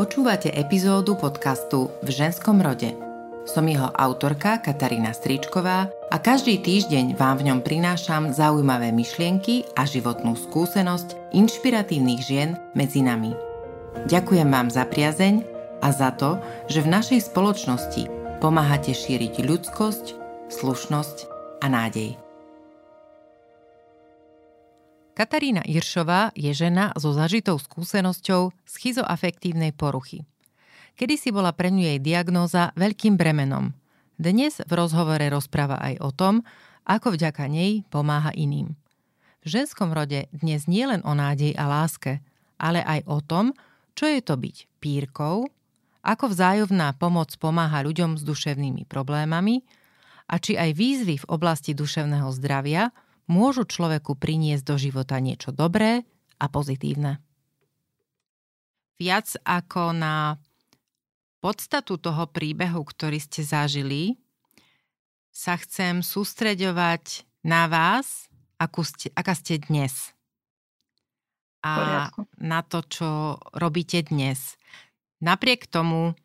Počúvate epizódu podcastu V ženskom rode. Som jeho autorka Katarína Stričková a každý týždeň vám v ňom prinášam zaujímavé myšlienky a životnú skúsenosť inšpiratívnych žien medzi nami. Ďakujem vám za priazeň a za to, že v našej spoločnosti pomáhate šíriť ľudskosť, slušnosť a nádej. Katarína Iršová je žena so zažitou skúsenosťou schizoafektívnej poruchy. Kedy si bola pre ňu jej diagnóza veľkým bremenom. Dnes v rozhovore rozpráva aj o tom, ako vďaka nej pomáha iným. V ženskom rode dnes nie len o nádej a láske, ale aj o tom, čo je to byť pírkou, ako vzájomná pomoc pomáha ľuďom s duševnými problémami a či aj výzvy v oblasti duševného zdravia – môžu človeku priniesť do života niečo dobré a pozitívne. Viac ako na podstatu toho príbehu, ktorý ste zažili, sa chcem sústreďovať na vás, akú ste, aká ste dnes. A na to, čo robíte dnes. Napriek tomu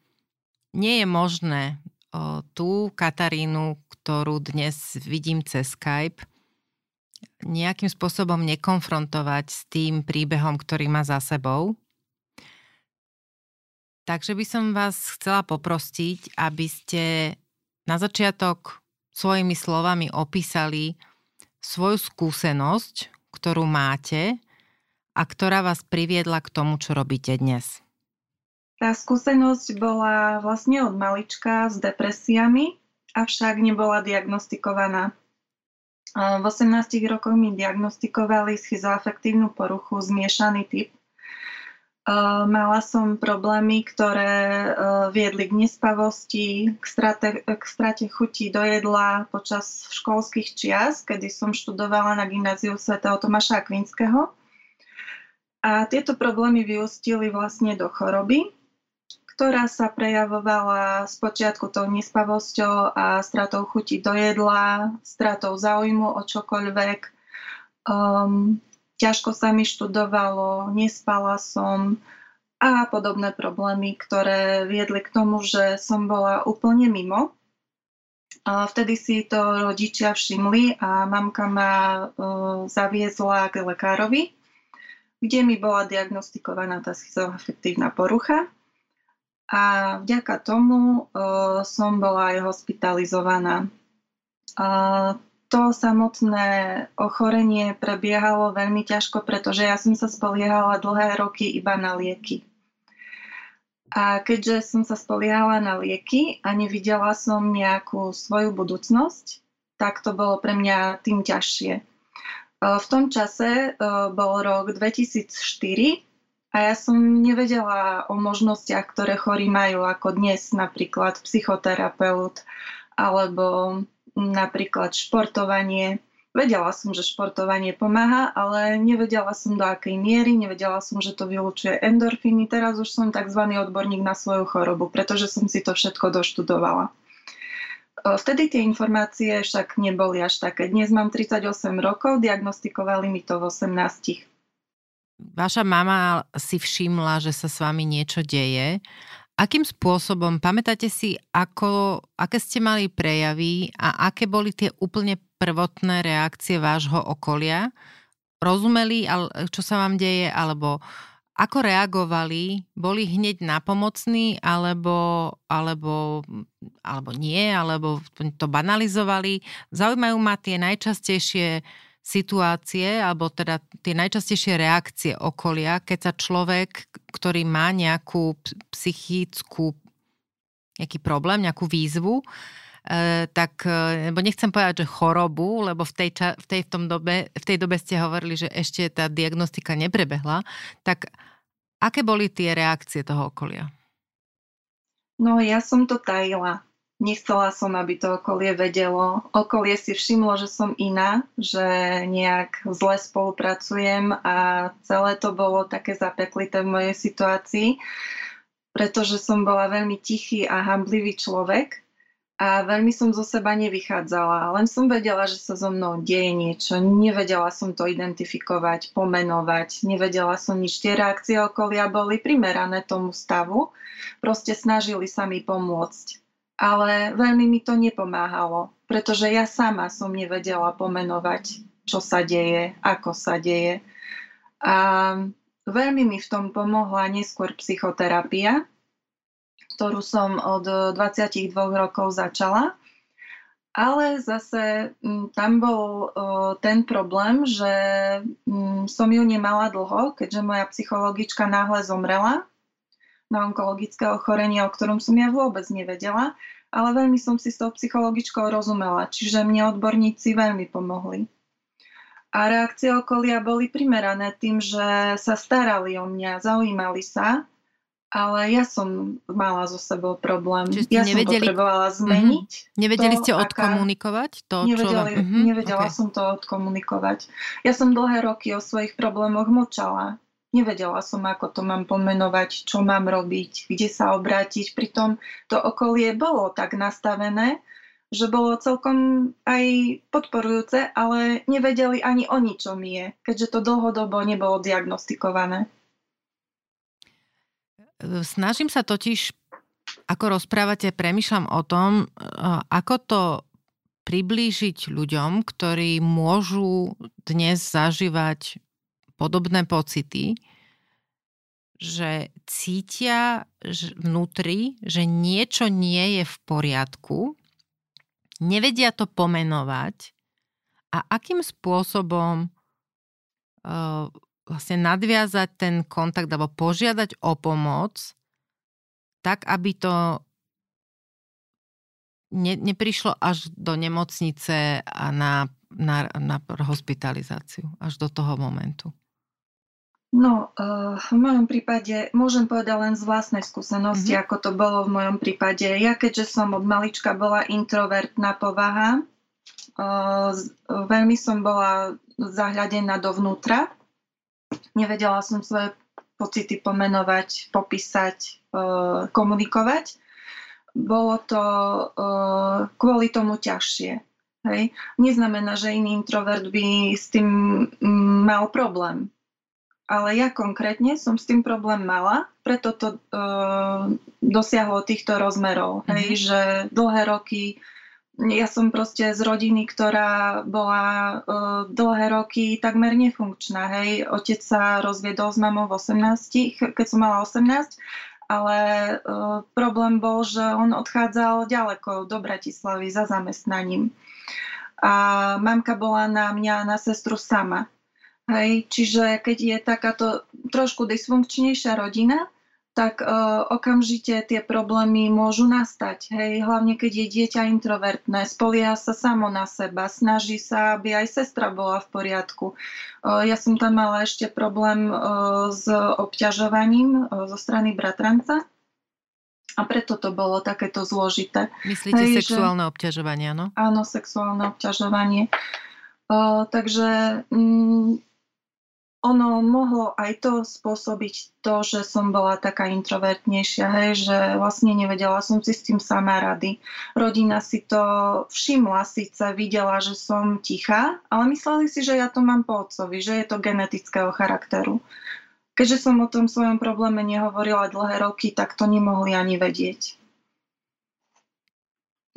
nie je možné o, tú Katarínu, ktorú dnes vidím cez Skype, nejakým spôsobom nekonfrontovať s tým príbehom, ktorý má za sebou. Takže by som vás chcela poprosiť, aby ste na začiatok svojimi slovami opísali svoju skúsenosť, ktorú máte a ktorá vás priviedla k tomu, čo robíte dnes. Tá skúsenosť bola vlastne od malička s depresiami, avšak nebola diagnostikovaná. V 18 rokoch mi diagnostikovali schizoafektívnu poruchu, zmiešaný typ. Mala som problémy, ktoré viedli k nespavosti, k strate, k strate chutí do jedla počas školských čias, kedy som študovala na gymnáziu svätého Tomáša Akvinského. A tieto problémy vyústili vlastne do choroby, ktorá sa prejavovala s počiatku tou nespavosťou a stratou chuti do jedla, stratou záujmu o čokoľvek. Um, ťažko sa mi študovalo, nespala som a podobné problémy, ktoré viedli k tomu, že som bola úplne mimo. A vtedy si to rodičia všimli a mamka ma uh, zaviezla k lekárovi, kde mi bola diagnostikovaná tá schizoafektívna porucha a vďaka tomu uh, som bola aj hospitalizovaná. Uh, to samotné ochorenie prebiehalo veľmi ťažko, pretože ja som sa spoliehala dlhé roky iba na lieky. A keďže som sa spoliehala na lieky a nevidela som nejakú svoju budúcnosť, tak to bolo pre mňa tým ťažšie. V tom čase bol rok 2004 a ja som nevedela o možnostiach, ktoré chorí majú, ako dnes napríklad psychoterapeut alebo napríklad športovanie. Vedela som, že športovanie pomáha, ale nevedela som do akej miery, nevedela som, že to vylučuje endorfíny. Teraz už som tzv. odborník na svoju chorobu, pretože som si to všetko doštudovala. Vtedy tie informácie však neboli až také. Dnes mám 38 rokov, diagnostikovali mi to v 18. Vaša mama si všimla, že sa s vami niečo deje. Akým spôsobom, pamätáte si, ako, aké ste mali prejavy a aké boli tie úplne prvotné reakcie vášho okolia? Rozumeli, čo sa vám deje, alebo ako reagovali? Boli hneď napomocní, alebo, alebo, alebo nie, alebo to banalizovali? Zaujímajú ma tie najčastejšie situácie, alebo teda tie najčastejšie reakcie okolia, keď sa človek, ktorý má nejakú psychickú nejaký problém, nejakú výzvu, e, tak, e, lebo nechcem povedať, že chorobu, lebo v tej, ča, v, tej, v, tom dobe, v tej dobe ste hovorili, že ešte tá diagnostika neprebehla, tak aké boli tie reakcie toho okolia? No ja som to tajila. Nechcela som, aby to okolie vedelo. Okolie si všimlo, že som iná, že nejak zle spolupracujem a celé to bolo také zapeklité v mojej situácii, pretože som bola veľmi tichý a hamblivý človek a veľmi som zo seba nevychádzala. Len som vedela, že sa so mnou deje niečo. Nevedela som to identifikovať, pomenovať. Nevedela som nič. Tie reakcie okolia boli primerané tomu stavu. Proste snažili sa mi pomôcť. Ale veľmi mi to nepomáhalo, pretože ja sama som nevedela pomenovať, čo sa deje, ako sa deje. A veľmi mi v tom pomohla neskôr psychoterapia, ktorú som od 22 rokov začala. Ale zase mm, tam bol ten problém, že mm, som ju nemala dlho, keďže moja psychologička náhle zomrela na onkologické ochorenie, o ktorom som ja vôbec nevedela, ale veľmi som si s tou psychologičkou rozumela, čiže mne odborníci veľmi pomohli. A reakcie okolia boli primerané tým, že sa starali o mňa, zaujímali sa ale ja som mala so sebou problém. Čiže ja nevedeli... som potrebovala mhm. zmeniť. Mm-hmm. Nevedeli to, ste odkomunikovať to, nevedeli, čo... Mm-hmm. Nevedela okay. som to odkomunikovať. Ja som dlhé roky o svojich problémoch močala. Nevedela som, ako to mám pomenovať, čo mám robiť, kde sa obrátiť. Pritom to okolie bolo tak nastavené, že bolo celkom aj podporujúce, ale nevedeli ani o ničom je, keďže to dlhodobo nebolo diagnostikované. Snažím sa totiž, ako rozprávate, premyšľam o tom, e, ako to priblížiť ľuďom, ktorí môžu dnes zažívať podobné pocity, že cítia vnútri, že niečo nie je v poriadku, nevedia to pomenovať a akým spôsobom uh, vlastne nadviazať ten kontakt alebo požiadať o pomoc, tak aby to ne, neprišlo až do nemocnice a na, na, na hospitalizáciu, až do toho momentu. No, uh, v mojom prípade môžem povedať len z vlastnej skúsenosti, mm-hmm. ako to bolo v mojom prípade. Ja keďže som od malička bola introvertná povaha, uh, veľmi som bola zahľadená dovnútra, Nevedela som svoje pocity pomenovať, popísať, e, komunikovať. Bolo to kvôli tomu ťažšie. Hej. Neznamená, že iný introvert by s tým mm, mal problém. Ale ja konkrétne som s tým problém mala, preto to uh, dosiahlo týchto rozmerov. Mm-hmm. Hej, mhm. že dlhé roky ja som proste z rodiny, ktorá bola uh, dlhé roky takmer nefunkčná. Hej. Otec sa rozviedol s mamou v 18, keď som mala 18, ale uh, problém bol, že on odchádzal ďaleko do Bratislavy za zamestnaním. A mamka bola na mňa na sestru sama. Hej, čiže keď je takáto trošku dysfunkčnejšia rodina, tak uh, okamžite tie problémy môžu nastať. Hej, hlavne keď je dieťa introvertné, spolieha sa samo na seba, snaží sa, aby aj sestra bola v poriadku. Uh, ja som tam mala ešte problém uh, s obťažovaním uh, zo strany bratranca. A preto to bolo takéto zložité. Myslíte Hej, sexuálne že... obťažovanie, áno? Áno, sexuálne obťažovanie. Uh, takže mm, ono mohlo aj to spôsobiť to, že som bola taká introvertnejšia, hej, že vlastne nevedela som si s tým sama rady. Rodina si to všimla, síce videla, že som tichá, ale mysleli si, že ja to mám po otcovi, že je to genetického charakteru. Keďže som o tom svojom probléme nehovorila dlhé roky, tak to nemohli ani vedieť.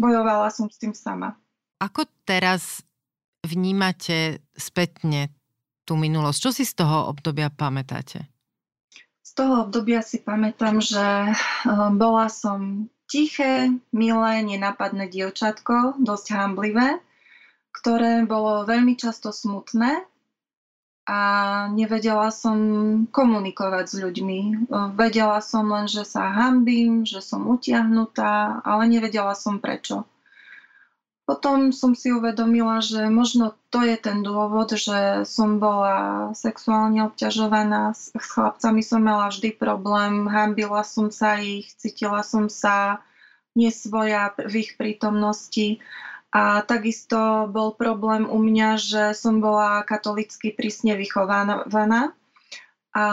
Bojovala som s tým sama. Ako teraz vnímate spätne tú minulosť. Čo si z toho obdobia pamätáte? Z toho obdobia si pamätám, že eh, bola som tiché, milé, nenapadné dievčatko, dosť hamblivé, ktoré bolo veľmi často smutné a nevedela som komunikovať s ľuďmi. Vedela som len, že sa hambím, že som utiahnutá, ale nevedela som prečo. Potom som si uvedomila, že možno to je ten dôvod, že som bola sexuálne obťažovaná. S chlapcami som mala vždy problém, hambila som sa ich, cítila som sa nesvoja v ich prítomnosti. A takisto bol problém u mňa, že som bola katolicky prísne vychovaná A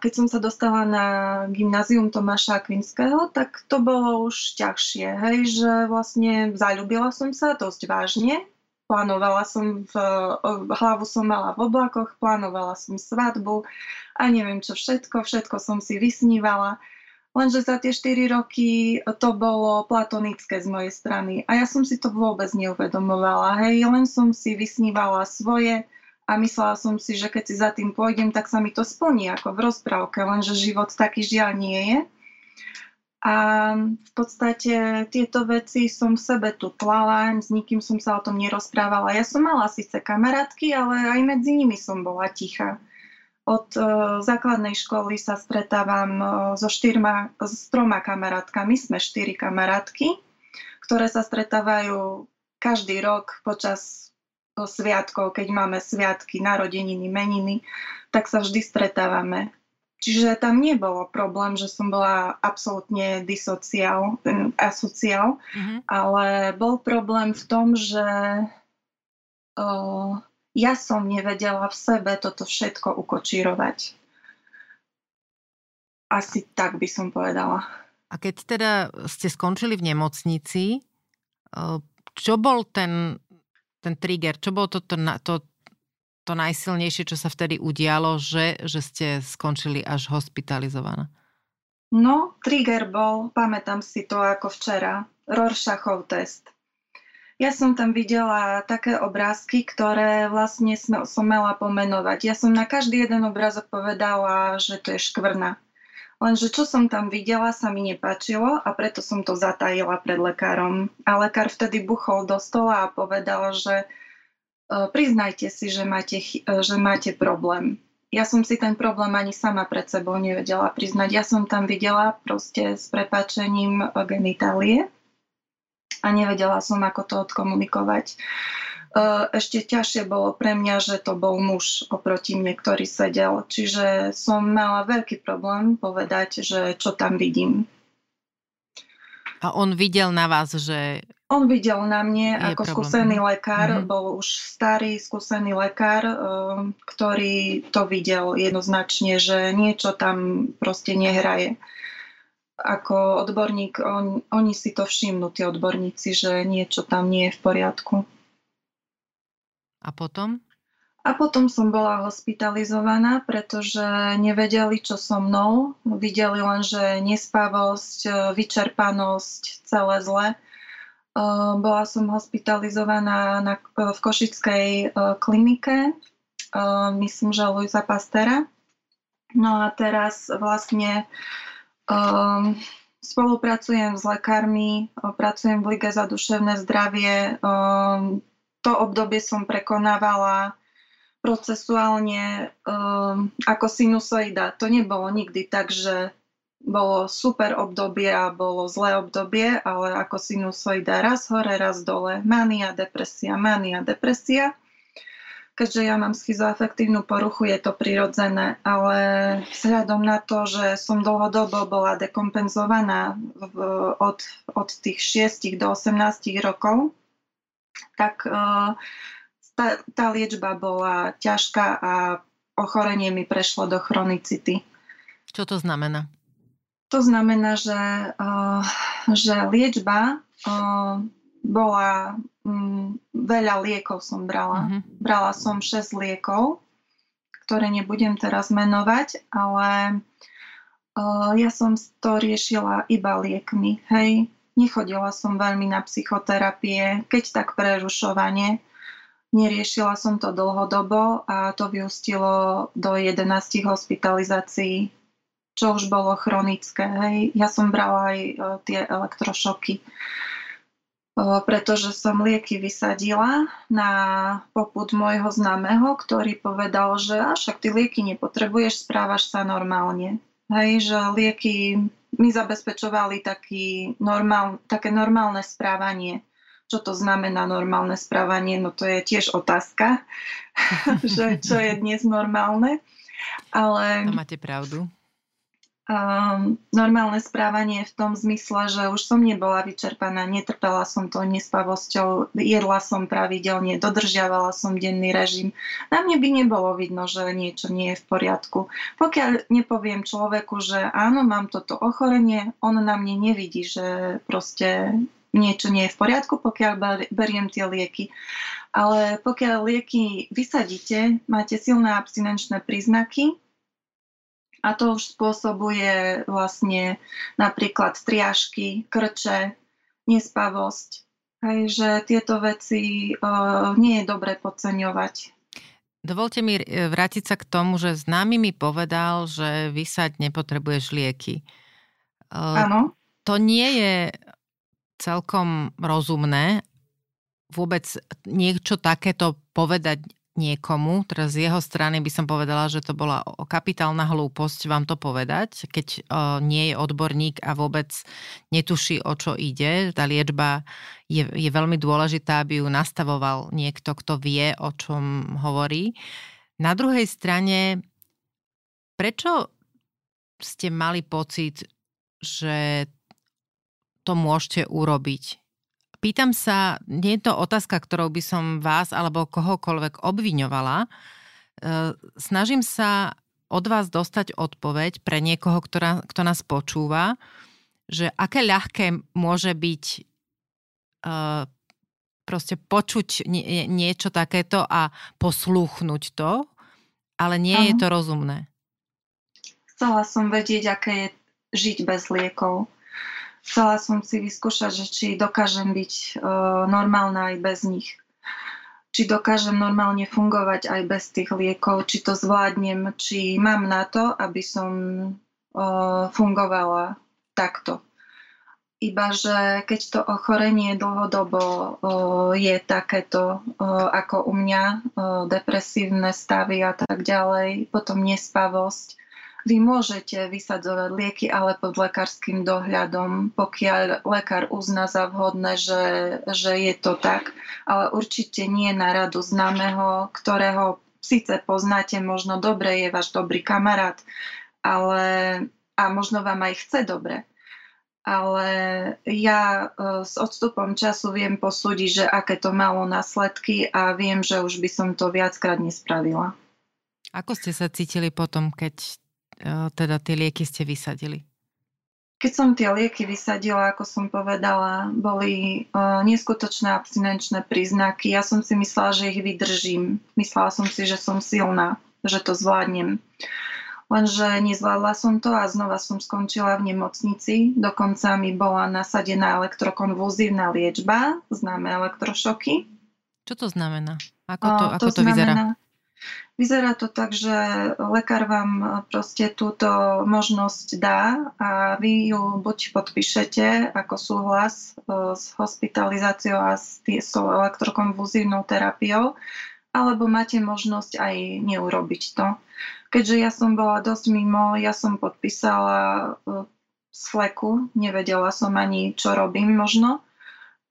keď som sa dostala na gymnázium Tomáša Akvinského, tak to bolo už ťažšie, hej, že vlastne zalúbila som sa dosť vážne. Plánovala som, v, hlavu som mala v oblakoch, plánovala som svadbu a neviem čo všetko, všetko som si vysnívala. Lenže za tie 4 roky to bolo platonické z mojej strany a ja som si to vôbec neuvedomovala. Hej, len som si vysnívala svoje, a myslela som si, že keď si za tým pôjdem, tak sa mi to splní ako v rozprávke, lenže život taký žiaľ nie je. A v podstate tieto veci som v sebe tu tlala, s nikým som sa o tom nerozprávala. Ja som mala síce kamarátky, ale aj medzi nimi som bola ticha. Od uh, základnej školy sa stretávam uh, so štyrma, s troma kamarátkami, sme štyri kamarátky, ktoré sa stretávajú každý rok počas sviatkov, keď máme sviatky, narodeniny, meniny, tak sa vždy stretávame. Čiže tam nebolo problém, že som bola absolútne disociál, asociál, mm-hmm. ale bol problém v tom, že uh, ja som nevedela v sebe toto všetko ukočírovať. Asi tak by som povedala. A keď teda ste skončili v nemocnici, čo bol ten ten trigger? Čo bolo to, to, to, to najsilnejšie, čo sa vtedy udialo, že, že ste skončili až hospitalizovaná? No, trigger bol, pamätám si to ako včera, Rorschachov test. Ja som tam videla také obrázky, ktoré vlastne som mala pomenovať. Ja som na každý jeden obrázok povedala, že to je škvrna. Lenže čo som tam videla, sa mi nepáčilo a preto som to zatajila pred lekárom. A lekár vtedy buchol do stola a povedal, že e, priznajte si, že máte, e, že máte problém. Ja som si ten problém ani sama pred sebou nevedela priznať. Ja som tam videla proste s prepáčením genitálie a nevedela som, ako to odkomunikovať. Ešte ťažšie bolo pre mňa, že to bol muž oproti mne, ktorý sedel. Čiže som mala veľký problém povedať, že čo tam vidím. A on videl na vás, že... On videl na mne ako problém. skúsený lekár, mm-hmm. bol už starý skúsený lekár, ktorý to videl jednoznačne, že niečo tam proste nehraje. Ako odborník, on, oni si to všimnú, tí odborníci, že niečo tam nie je v poriadku. A potom? A potom som bola hospitalizovaná, pretože nevedeli, čo so mnou. Videli len, že nespavosť, vyčerpanosť, celé zle. Bola som hospitalizovaná na, v Košickej e, klinike, e, myslím, že Luisa Pastera. No a teraz vlastne um, spolupracujem s lekármi, pracujem v Lige za duševné zdravie, um, to obdobie som prekonávala procesuálne um, ako sinusoida. To nebolo nikdy tak, že bolo super obdobie a bolo zlé obdobie, ale ako sinusoida raz hore, raz dole. Mania, depresia, mania, depresia. Keďže ja mám schizoafektívnu poruchu, je to prirodzené, ale vzhľadom na to, že som dlhodobo bola dekompenzovaná v, od, od tých 6 do 18 rokov, tak eh, tá, tá liečba bola ťažká a ochorenie mi prešlo do chronicity. Čo to znamená? To znamená, že, uh, že liečba uh, bola, um, veľa liekov som brala. Uh-huh. Brala som 6 liekov, ktoré nebudem teraz menovať, ale ja som to riešila iba liekmi. Hej, Nechodila som veľmi na psychoterapie, keď tak prerušovanie. Neriešila som to dlhodobo a to vyústilo do 11 hospitalizácií, čo už bolo chronické. Hej. Ja som brala aj e, tie elektrošoky, e, pretože som lieky vysadila na poput môjho známeho, ktorý povedal, že však ty lieky nepotrebuješ, správaš sa normálne. Hej, že lieky mi zabezpečovali taký normál, také normálne správanie. Čo to znamená normálne správanie? No to je tiež otázka, že čo je dnes normálne. Ale, to máte pravdu. Um, normálne správanie v tom zmysle, že už som nebola vyčerpaná, netrpela som to nespavosťou, jedla som pravidelne, dodržiavala som denný režim. Na mne by nebolo vidno, že niečo nie je v poriadku. Pokiaľ nepoviem človeku, že áno, mám toto ochorenie, on na mne nevidí, že proste niečo nie je v poriadku, pokiaľ beriem tie lieky. Ale pokiaľ lieky vysadíte, máte silné abstinenčné príznaky, a to už spôsobuje vlastne napríklad triažky, krče, nespavosť. Hej, že tieto veci uh, nie je dobre podceňovať. Dovolte mi e, vrátiť sa k tomu, že známy mi povedal, že vysať nepotrebuješ lieky. Áno. To nie je celkom rozumné vôbec niečo takéto povedať niekomu, teraz z jeho strany by som povedala, že to bola kapitálna hlúposť vám to povedať, keď nie je odborník a vôbec netuší, o čo ide. Tá liečba je, je veľmi dôležitá, aby ju nastavoval niekto, kto vie, o čom hovorí. Na druhej strane, prečo ste mali pocit, že to môžete urobiť? Pýtam sa, nie je to otázka, ktorou by som vás alebo kohokoľvek obviňovala. E, snažím sa od vás dostať odpoveď pre niekoho, ktorá, kto nás počúva, že aké ľahké môže byť e, proste počuť niečo takéto a poslúchnuť to, ale nie Aha. je to rozumné. Chcela som vedieť, aké je žiť bez liekov chcela som si vyskúšať, že či dokážem byť uh, normálna aj bez nich. Či dokážem normálne fungovať aj bez tých liekov, či to zvládnem, či mám na to, aby som uh, fungovala takto. Iba, že keď to ochorenie dlhodobo uh, je takéto ako u mňa, depresívne stavy a tak ďalej, potom nespavosť, vy môžete vysadzovať lieky, ale pod lekárským dohľadom, pokiaľ lekár uzná za vhodné, že, že je to tak, ale určite nie na radu známeho, ktorého síce poznáte, možno dobre, je váš dobrý kamarát, ale a možno vám aj chce dobre. Ale ja e, s odstupom času viem posúdiť, že aké to malo následky a viem, že už by som to viackrát nespravila. Ako ste sa cítili potom, keď teda tie lieky ste vysadili? Keď som tie lieky vysadila, ako som povedala, boli uh, neskutočné abstinenčné príznaky. Ja som si myslela, že ich vydržím. Myslela som si, že som silná, že to zvládnem. Lenže nezvládla som to a znova som skončila v nemocnici. Dokonca mi bola nasadená elektrokonvulzívna liečba, známe elektrošoky. Čo to znamená? Ako to, uh, ako to? Znamená, Vyzerá to tak, že lekár vám proste túto možnosť dá a vy ju buď podpíšete ako súhlas e, s hospitalizáciou a s, s elektrokonvulzívnou terapiou, alebo máte možnosť aj neurobiť to. Keďže ja som bola dosť mimo, ja som podpísala e, z fleku, nevedela som ani, čo robím možno.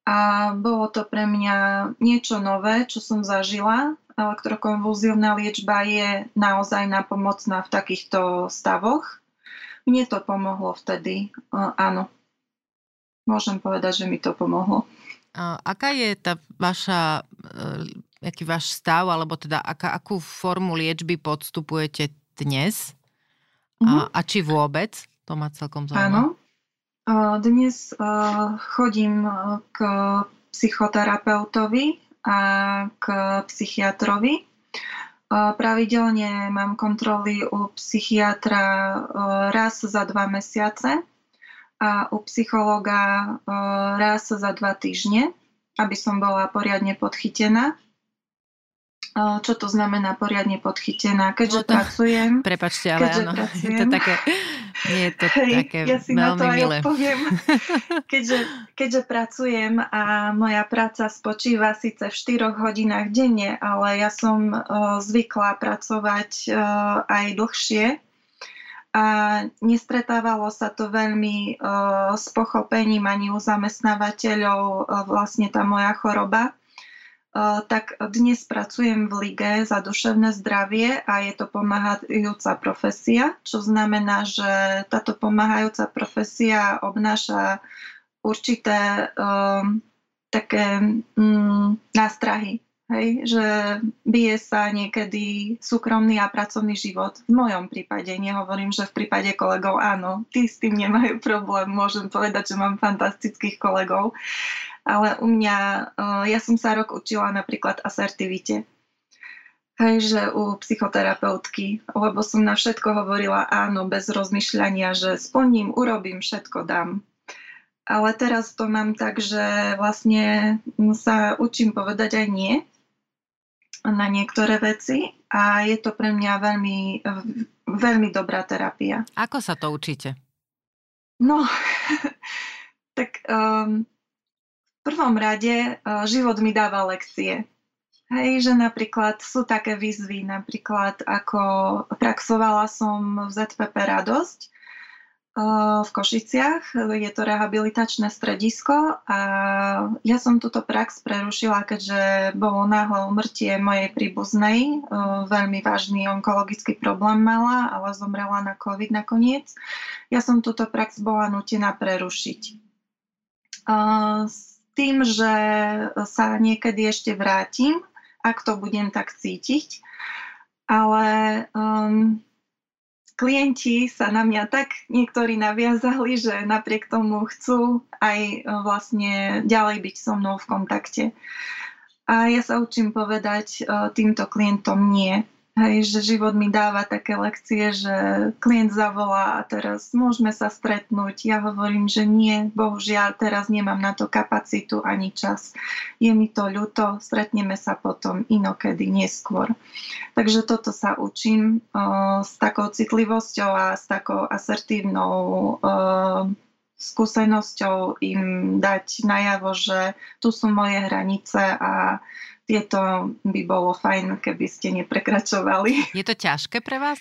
A bolo to pre mňa niečo nové, čo som zažila elektrokonvulzívna liečba je naozaj napomocná v takýchto stavoch. Mne to pomohlo vtedy, áno. Môžem povedať, že mi to pomohlo. A aká je tá vaša, e, aký váš stav, alebo teda aká, akú formu liečby podstupujete dnes? A, a či vôbec? To ma celkom zaujíma. Áno. Dnes chodím k psychoterapeutovi, a k psychiatrovi. Pravidelne mám kontroly u psychiatra raz za dva mesiace a u psychologa raz za dva týždne, aby som bola poriadne podchytená. Čo to znamená poriadne podchytená? Keďže no to, pracujem... Prepačte, ale áno, pracujem, je to také nie je to Hej, také ja si veľmi na to aj milé. odpoviem. Keďže, keďže pracujem a moja práca spočíva síce v 4 hodinách denne, ale ja som uh, zvykla pracovať uh, aj dlhšie a nestretávalo sa to veľmi uh, s pochopením ani u zamestnávateľov uh, vlastne tá moja choroba. Tak dnes pracujem v Lige za duševné zdravie a je to pomáhajúca profesia, čo znamená, že táto pomáhajúca profesia obnáša určité um, také um, nástrahy. Hej, že bije sa niekedy súkromný a pracovný život. V mojom prípade, nehovorím, že v prípade kolegov áno, tí s tým nemajú problém, môžem povedať, že mám fantastických kolegov, ale u mňa, uh, ja som sa rok učila napríklad asertivite. Hej, že u psychoterapeutky, lebo som na všetko hovorila áno, bez rozmýšľania, že splním, urobím, všetko dám. Ale teraz to mám tak, že vlastne sa učím povedať aj nie na niektoré veci a je to pre mňa veľmi, veľmi dobrá terapia. Ako sa to učíte? No, tak um, prvom rade uh, život mi dáva lekcie. Hej, že napríklad sú také výzvy, napríklad ako praxovala som v ZPP Radosť, v Košiciach. Je to rehabilitačné stredisko a ja som túto prax prerušila, keďže bolo náhle umrtie mojej príbuznej. Veľmi vážny onkologický problém mala, ale zomrela na COVID nakoniec. Ja som túto prax bola nutená prerušiť. Tým, že sa niekedy ešte vrátim, ak to budem tak cítiť, ale um, klienti sa na mňa tak niektorí naviazali, že napriek tomu chcú aj e, vlastne ďalej byť so mnou v kontakte. A ja sa učím povedať e, týmto klientom nie. Hej, že život mi dáva také lekcie, že klient zavolá a teraz môžeme sa stretnúť. Ja hovorím, že nie, bohužiaľ, teraz nemám na to kapacitu ani čas. Je mi to ľúto, stretneme sa potom inokedy, neskôr. Takže toto sa učím o, s takou citlivosťou a s takou asertívnou o, skúsenosťou im dať najavo, že tu sú moje hranice a tieto by bolo fajn, keby ste neprekračovali. Je to ťažké pre vás?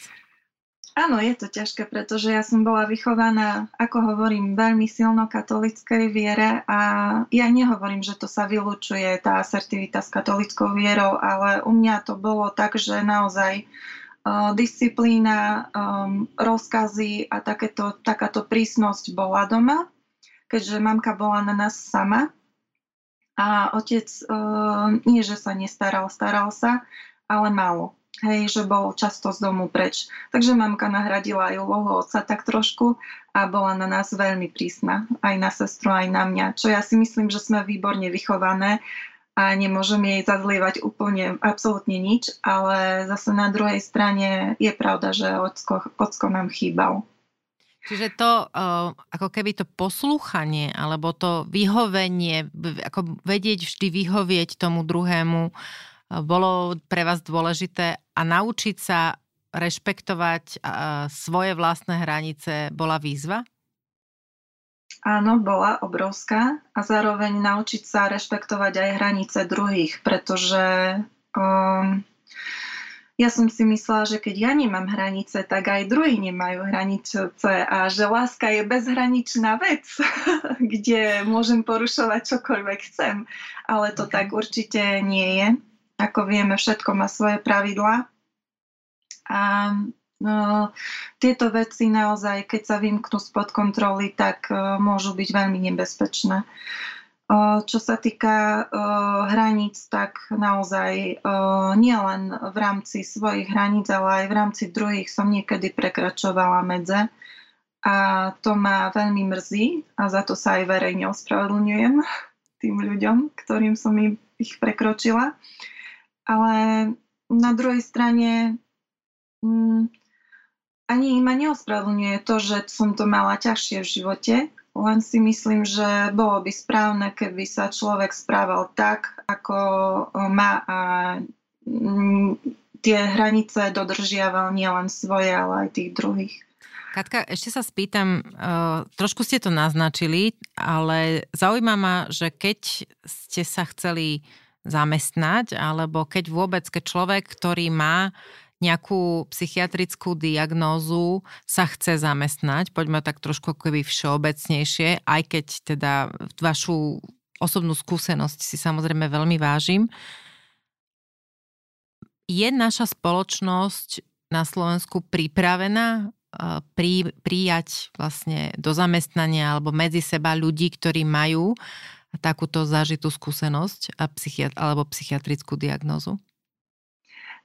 Áno, je to ťažké, pretože ja som bola vychovaná, ako hovorím, veľmi silno katolickej viere a ja nehovorím, že to sa vylúčuje, tá asertivita s katolickou vierou, ale u mňa to bolo tak, že naozaj uh, disciplína, um, rozkazy a takéto, takáto prísnosť bola doma, keďže mamka bola na nás sama a otec uh, nie, že sa nestaral, staral sa, ale málo. Hej, že bol často z domu preč. Takže mamka nahradila aj úlohu otca tak trošku a bola na nás veľmi prísna. Aj na sestru, aj na mňa. Čo ja si myslím, že sme výborne vychované a nemôžem jej zazlievať úplne absolútne nič, ale zase na druhej strane je pravda, že ocko, ocko nám chýbal. Čiže to uh, ako keby to poslúchanie alebo to vyhovenie, ako vedieť vždy vyhovieť tomu druhému, uh, bolo pre vás dôležité a naučiť sa rešpektovať uh, svoje vlastné hranice bola výzva? Áno, bola obrovská a zároveň naučiť sa rešpektovať aj hranice druhých, pretože um, ja som si myslela, že keď ja nemám hranice, tak aj druhí nemajú hranice a že láska je bezhraničná vec, kde môžem porušovať čokoľvek chcem. Ale to tak určite nie je. Ako vieme, všetko má svoje pravidlá. A no, tieto veci naozaj, keď sa vymknú spod kontroly, tak uh, môžu byť veľmi nebezpečné. Čo sa týka hraníc, tak naozaj nielen v rámci svojich hraníc, ale aj v rámci druhých som niekedy prekračovala medze. A to ma veľmi mrzí a za to sa aj verejne ospravedlňujem tým ľuďom, ktorým som ich prekročila. Ale na druhej strane mm, ani ma neospravedlňuje to, že som to mala ťažšie v živote, len si myslím, že bolo by správne, keby sa človek správal tak, ako má a tie hranice dodržiaval nielen svoje, ale aj tých druhých. Katka, ešte sa spýtam, uh, trošku ste to naznačili, ale zaujíma ma, že keď ste sa chceli zamestnať, alebo keď vôbec, keď človek, ktorý má nejakú psychiatrickú diagnózu sa chce zamestnať, poďme tak trošku keby všeobecnejšie, aj keď teda vašu osobnú skúsenosť si samozrejme veľmi vážim. Je naša spoločnosť na Slovensku pripravená pri, prijať vlastne do zamestnania alebo medzi seba ľudí, ktorí majú takúto zažitú skúsenosť a psychiat- alebo psychiatrickú diagnózu?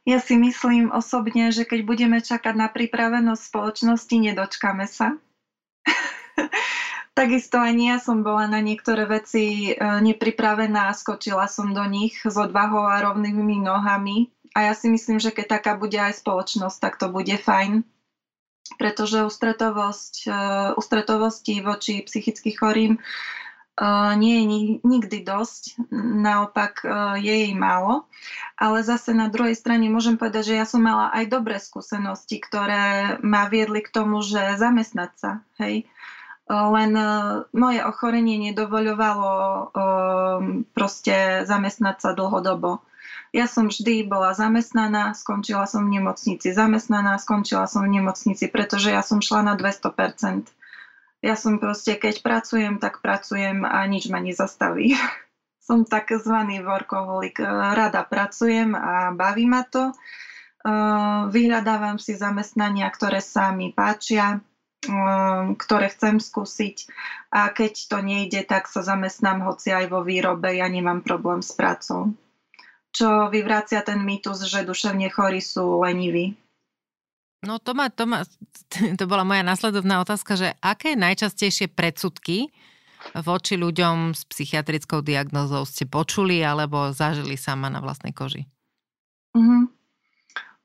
Ja si myslím osobne, že keď budeme čakať na pripravenosť spoločnosti, nedočkame sa. Takisto ani ja som bola na niektoré veci e, nepripravená a skočila som do nich s odvahou a rovnými nohami. A ja si myslím, že keď taká bude aj spoločnosť, tak to bude fajn. Pretože ústretovosť, e, ústretovosti voči psychicky chorým nie je nikdy dosť, naopak je jej málo. Ale zase na druhej strane môžem povedať, že ja som mala aj dobré skúsenosti, ktoré ma viedli k tomu, že zamestnať sa. Hej. Len moje ochorenie nedovoľovalo proste zamestnať sa dlhodobo. Ja som vždy bola zamestnaná, skončila som v nemocnici, zamestnaná, skončila som v nemocnici, pretože ja som šla na 200%. Ja som proste, keď pracujem, tak pracujem a nič ma nezastaví. som takzvaný workoholik. Rada pracujem a baví ma to. Vyhľadávam si zamestnania, ktoré sa mi páčia, ktoré chcem skúsiť a keď to nejde, tak sa zamestnám hoci aj vo výrobe, ja nemám problém s prácou. Čo vyvracia ten mýtus, že duševne chorí sú leniví. No to, ma, to, ma, to bola moja následovná otázka, že aké najčastejšie predsudky voči ľuďom s psychiatrickou diagnózou ste počuli alebo zažili sama na vlastnej koži? Mm-hmm.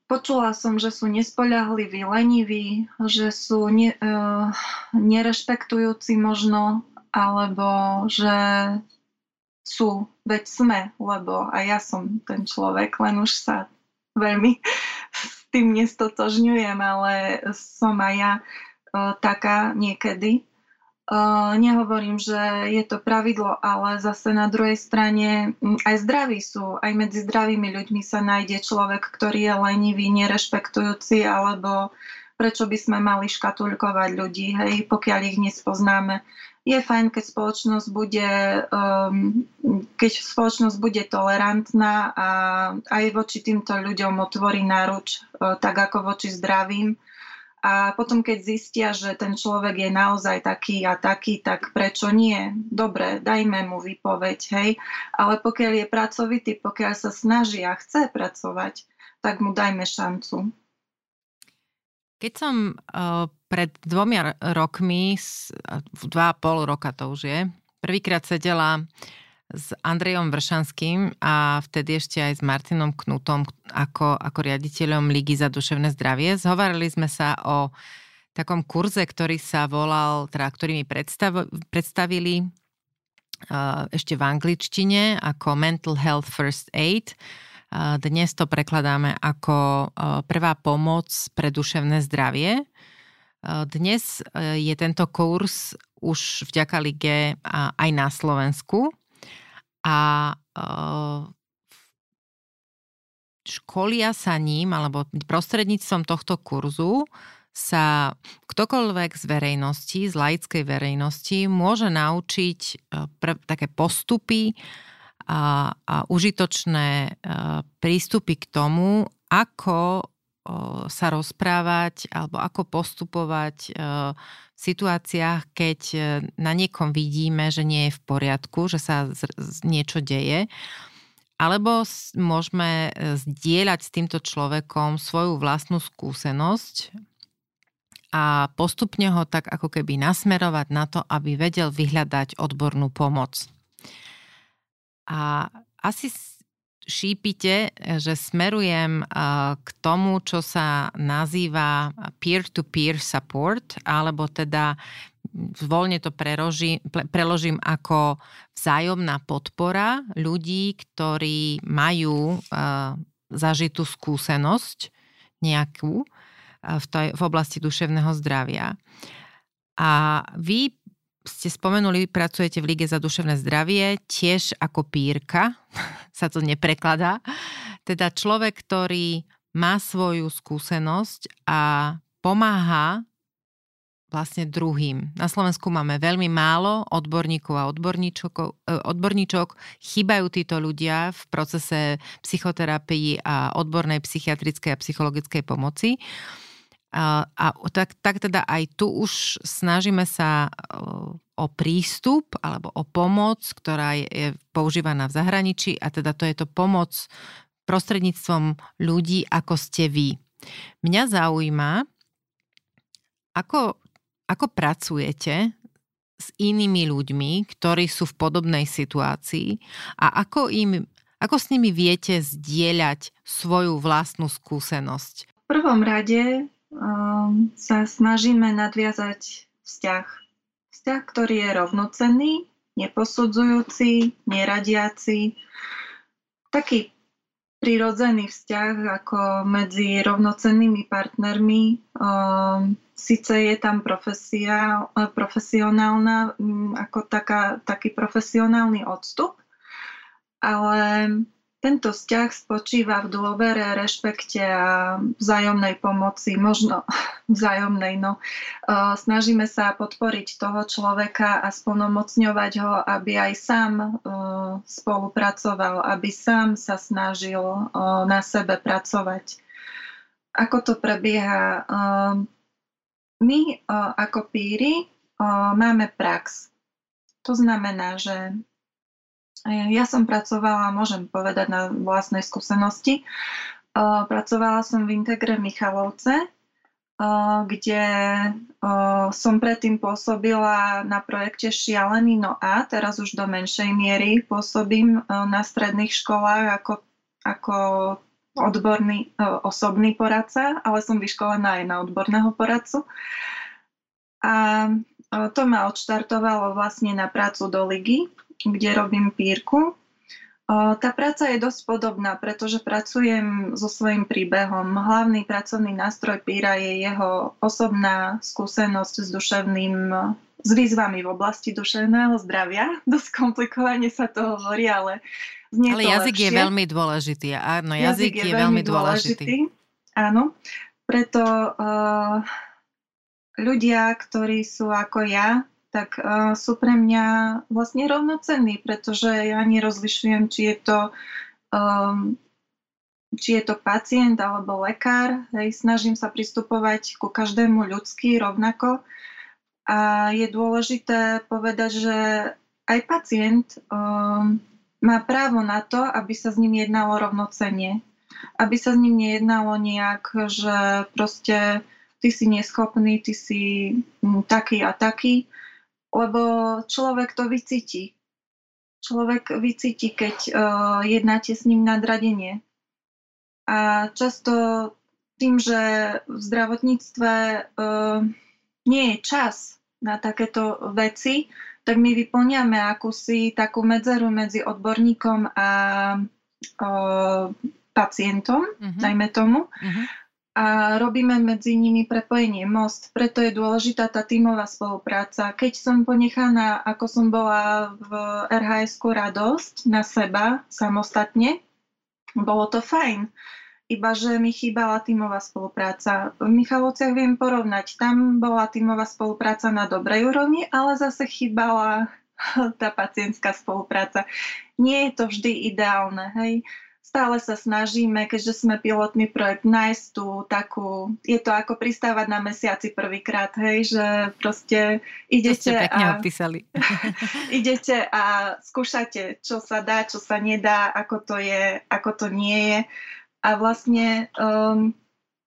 Počula som, že sú nespoľahliví, leniví, že sú ne, uh, nerešpektujúci možno, alebo že sú, veď sme, lebo aj ja som ten človek, len už sa veľmi tým nestotožňujem, ale som aj ja uh, taká niekedy. Uh, nehovorím, že je to pravidlo, ale zase na druhej strane aj zdraví sú. Aj medzi zdravými ľuďmi sa nájde človek, ktorý je lenivý, nerešpektujúci, alebo prečo by sme mali škatulkovať ľudí, hej, pokiaľ ich nespoznáme je fajn, keď spoločnosť bude, um, keď spoločnosť bude tolerantná a aj voči týmto ľuďom otvorí náruč, uh, tak ako voči zdravým. A potom, keď zistia, že ten človek je naozaj taký a taký, tak prečo nie? Dobre, dajme mu výpoveď, hej. Ale pokiaľ je pracovitý, pokiaľ sa snaží a chce pracovať, tak mu dajme šancu. Keď som uh, pred dvomi rokmi, dva a pol roka to už je, prvýkrát sedela s Andrejom Vršanským a vtedy ešte aj s Martinom Knutom ako, ako riaditeľom Ligy za duševné zdravie. Zhovarali sme sa o takom kurze, ktorý sa volal, teda ktorý mi predstav, predstavili uh, ešte v angličtine ako Mental Health First Aid. Dnes to prekladáme ako uh, prvá pomoc pre duševné zdravie. Dnes e, je tento kurz už vďaka lige aj na Slovensku a e, školia sa ním, alebo prostredníctvom tohto kurzu sa ktokoľvek z verejnosti, z laickej verejnosti môže naučiť e, pre, také postupy a, a užitočné prístupy k tomu, ako sa rozprávať alebo ako postupovať v situáciách, keď e, na niekom vidíme, že nie je v poriadku, že sa niečo deje. Alebo môžeme e, zdieľať s týmto človekom svoju vlastnú skúsenosť a postupne ho tak ako keby nasmerovať na to, aby vedel vyhľadať odbornú pomoc. A asi šípite, že smerujem k tomu, čo sa nazýva peer-to-peer support, alebo teda voľne to preložím, preložím ako vzájomná podpora ľudí, ktorí majú zažitú skúsenosť nejakú v, tej, v oblasti duševného zdravia. A vy ste spomenuli, pracujete v Lige za duševné zdravie, tiež ako pírka, sa to neprekladá. Teda človek, ktorý má svoju skúsenosť a pomáha vlastne druhým. Na Slovensku máme veľmi málo odborníkov a e, odborníčok. Chýbajú títo ľudia v procese psychoterapii a odbornej psychiatrickej a psychologickej pomoci. A, tak, tak teda aj tu už snažíme sa o prístup alebo o pomoc, ktorá je, je používaná v zahraničí a teda to je to pomoc prostredníctvom ľudí, ako ste vy. Mňa zaujíma, ako ako pracujete s inými ľuďmi, ktorí sú v podobnej situácii a ako, im, ako s nimi viete zdieľať svoju vlastnú skúsenosť? V prvom rade um, sa snažíme nadviazať vzťah. Vzťah, ktorý je rovnocenný, neposudzujúci, neradiaci, taký prirodzený vzťah ako medzi rovnocennými partnermi. Um, Sice je tam profesia, profesionálna, mm, ako taká, taký profesionálny odstup, ale tento vzťah spočíva v dôvere, rešpekte a vzájomnej pomoci, možno vzájomnej. No. Snažíme sa podporiť toho človeka a splnomocňovať ho, aby aj sám spolupracoval, aby sám sa snažil na sebe pracovať. Ako to prebieha? My ako píry máme prax. To znamená, že ja som pracovala, môžem povedať na vlastnej skúsenosti, pracovala som v Integre Michalovce, kde som predtým pôsobila na projekte Šialený no a teraz už do menšej miery pôsobím na stredných školách ako, ako odborný, e, osobný poradca, ale som vyškolená aj na odborného poradcu. A e, to ma odštartovalo vlastne na prácu do ligy, kde robím pírku. Tá práca je dosť podobná, pretože pracujem so svojím príbehom. Hlavný pracovný nástroj píra je jeho osobná skúsenosť s duševným s výzvami v oblasti duševného zdravia. Dosť komplikovane sa to hovorí, ale Znie Ale jazyk lepšie. je veľmi dôležitý. Áno, jazyk, jazyk je, je veľmi dôležitý. dôležitý. Áno, preto uh, ľudia, ktorí sú ako ja, tak uh, sú pre mňa vlastne rovnocenní, pretože ja nerozlišujem, či je to um, či je to pacient alebo lekár. Hej, snažím sa pristupovať ku každému ľudsky rovnako. A je dôležité povedať, že aj pacient um, má právo na to, aby sa s ním jednalo rovnocenne. Aby sa s ním nejednalo nejak, že proste ty si neschopný, ty si mm, taký a taký, lebo človek to vycíti. Človek vycíti, keď uh, jednáte s ním nadradenie. A často tým, že v zdravotníctve uh, nie je čas na takéto veci, tak my vyplňame akúsi takú medzeru medzi odborníkom a o, pacientom, uh-huh. dajme tomu. Uh-huh. A robíme medzi nimi prepojenie most, preto je dôležitá tá tímová spolupráca. Keď som ponechaná, ako som bola v RHS-ku radosť na seba samostatne, bolo to fajn iba že mi chýbala tímová spolupráca. V Michalovciach viem porovnať, tam bola tímová spolupráca na dobrej úrovni, ale zase chýbala tá pacientská spolupráca. Nie je to vždy ideálne, hej. Stále sa snažíme, keďže sme pilotný projekt, nájsť tú takú, je to ako pristávať na mesiaci prvýkrát, hej, že proste idete to ste pekne a, opísali. idete a skúšate, čo sa dá, čo sa nedá, ako to je, ako to nie je a vlastne um,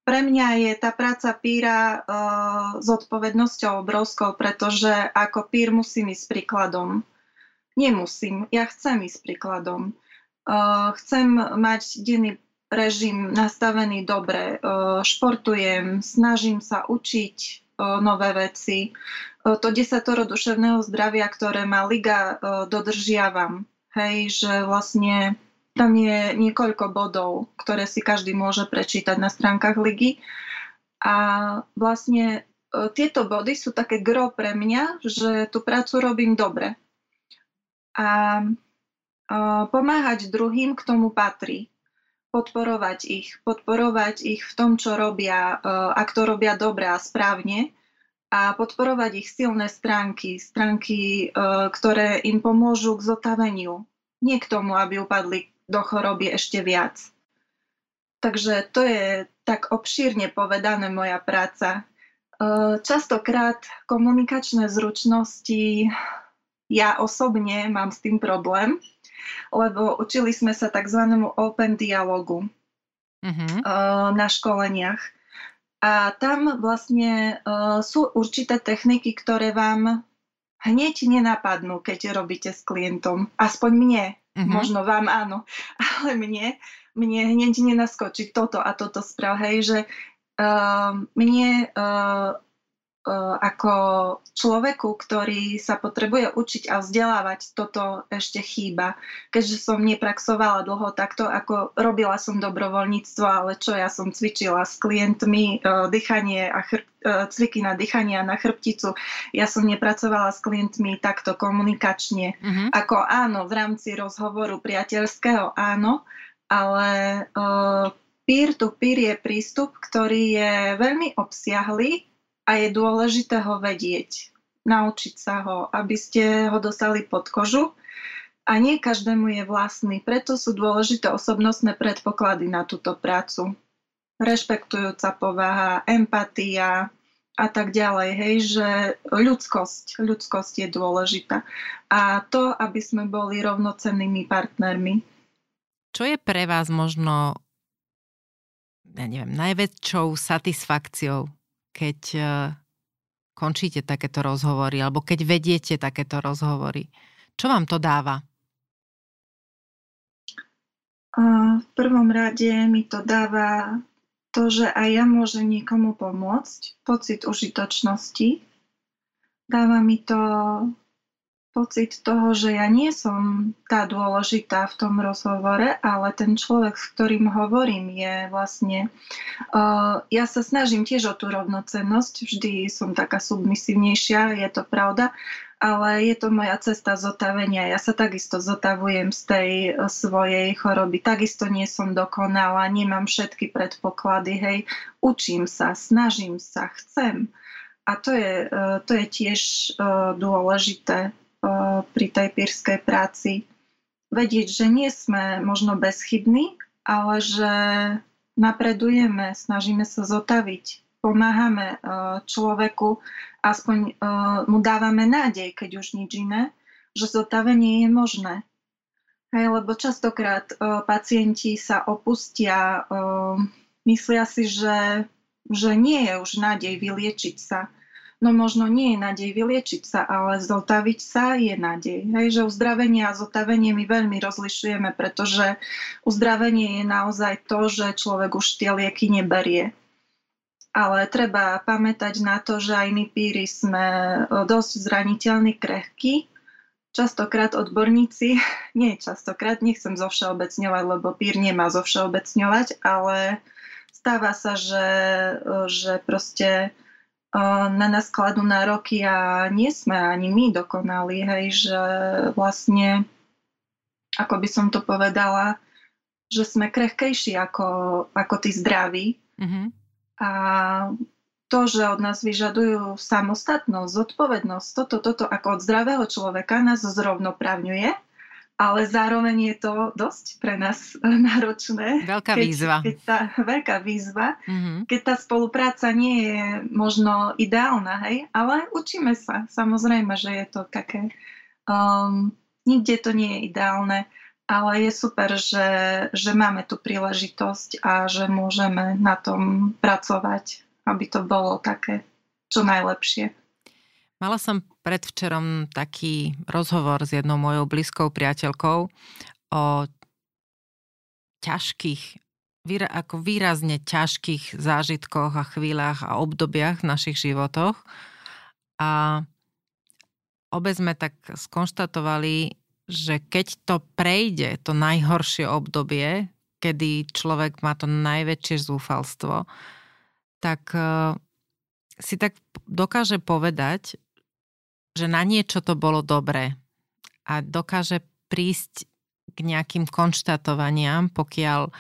pre mňa je tá práca píra uh, odpovednosťou obrovskou, pretože ako pír musím ísť príkladom. Nemusím, ja chcem ísť príkladom. Chcem mať denný režim nastavený dobre, športujem, snažím sa učiť nové veci. To desatoro duševného zdravia, ktoré má Liga, dodržiavam. Hej, že vlastne tam je niekoľko bodov, ktoré si každý môže prečítať na stránkach ligy. A vlastne tieto body sú také gro pre mňa, že tú prácu robím dobre. A pomáhať druhým k tomu patrí. Podporovať ich. Podporovať ich v tom, čo robia, e, ak to robia dobre a správne, a podporovať ich silné stránky, stránky, ktoré im pomôžu k zotaveniu. Nie k tomu, aby upadli do choroby ešte viac. Takže to je tak obšírne povedané moja práca. Častokrát komunikačné zručnosti ja osobne mám s tým problém, lebo učili sme sa tzv. open dialogu uh-huh. na školeniach. A tam vlastne sú určité techniky, ktoré vám hneď nenapadnú, keď robíte s klientom. Aspoň mne. Uh-huh. Možno vám áno. Ale mne, mne hneď nenaskočí toto a toto sprav. Hej, že uh, mne uh, ako človeku, ktorý sa potrebuje učiť a vzdelávať, toto ešte chýba. Keďže som nepraxovala dlho takto, ako robila som dobrovoľníctvo, ale čo ja som cvičila s klientmi, e, dýchanie a chrb, e, cviky na dýchanie a na chrbticu. Ja som nepracovala s klientmi takto komunikačne. Mm-hmm. Ako áno, v rámci rozhovoru priateľského áno, ale peer-to-peer je prístup, ktorý je veľmi obsiahlý a je dôležité ho vedieť, naučiť sa ho, aby ste ho dostali pod kožu a nie každému je vlastný. Preto sú dôležité osobnostné predpoklady na túto prácu. Rešpektujúca povaha, empatia a tak ďalej. Hej, že ľudskosť, ľudskosť je dôležitá. A to, aby sme boli rovnocennými partnermi. Čo je pre vás možno ja neviem, najväčšou satisfakciou keď e, končíte takéto rozhovory alebo keď vediete takéto rozhovory? Čo vám to dáva? V prvom rade mi to dáva to, že aj ja môžem niekomu pomôcť, pocit užitočnosti. Dáva mi to pocit toho, že ja nie som tá dôležitá v tom rozhovore, ale ten človek, s ktorým hovorím, je vlastne... Uh, ja sa snažím tiež o tú rovnocennosť, vždy som taká submisívnejšia, je to pravda, ale je to moja cesta zotavenia. Ja sa takisto zotavujem z tej svojej choroby. Takisto nie som dokonalá, nemám všetky predpoklady, hej. Učím sa, snažím sa, chcem. A to je, to je tiež dôležité pri tej pírskej práci vedieť, že nie sme možno bezchybní, ale že napredujeme, snažíme sa zotaviť, pomáhame človeku, aspoň mu dávame nádej, keď už nič iné, že zotavenie je možné. Hej, lebo častokrát pacienti sa opustia, myslia si, že, že nie je už nádej vyliečiť sa No možno nie je nádej vyliečiť sa, ale zotaviť sa je nádej. Hej, že uzdravenie a zotavenie my veľmi rozlišujeme, pretože uzdravenie je naozaj to, že človek už tie lieky neberie. Ale treba pamätať na to, že aj my píry sme dosť zraniteľní, krehkí. Častokrát odborníci, nie častokrát, nechcem zovšeobecňovať, lebo pír nemá zovšeobecňovať, ale stáva sa, že, že proste na nás kladú nároky a nie sme ani my dokonali, hej, že vlastne, ako by som to povedala, že sme krehkejší ako, ako tí zdraví. Mm-hmm. A to, že od nás vyžadujú samostatnosť, zodpovednosť, toto, toto ako od zdravého človeka nás zrovnoprávňuje ale zároveň je to dosť pre nás náročné. Veľká keď, výzva. Keď tá, veľká výzva, mm-hmm. keď tá spolupráca nie je možno ideálna, hej, ale učíme sa. Samozrejme, že je to také, um, nikde to nie je ideálne, ale je super, že, že máme tu príležitosť a že môžeme na tom pracovať, aby to bolo také čo najlepšie. Mala som predvčerom taký rozhovor s jednou mojou blízkou priateľkou o ťažkých, ako výrazne ťažkých zážitkoch a chvíľach a obdobiach v našich životoch. A obe sme tak skonštatovali, že keď to prejde, to najhoršie obdobie, kedy človek má to najväčšie zúfalstvo, tak eh, si tak dokáže povedať, že na niečo to bolo dobré a dokáže prísť k nejakým konštatovaniam, pokiaľ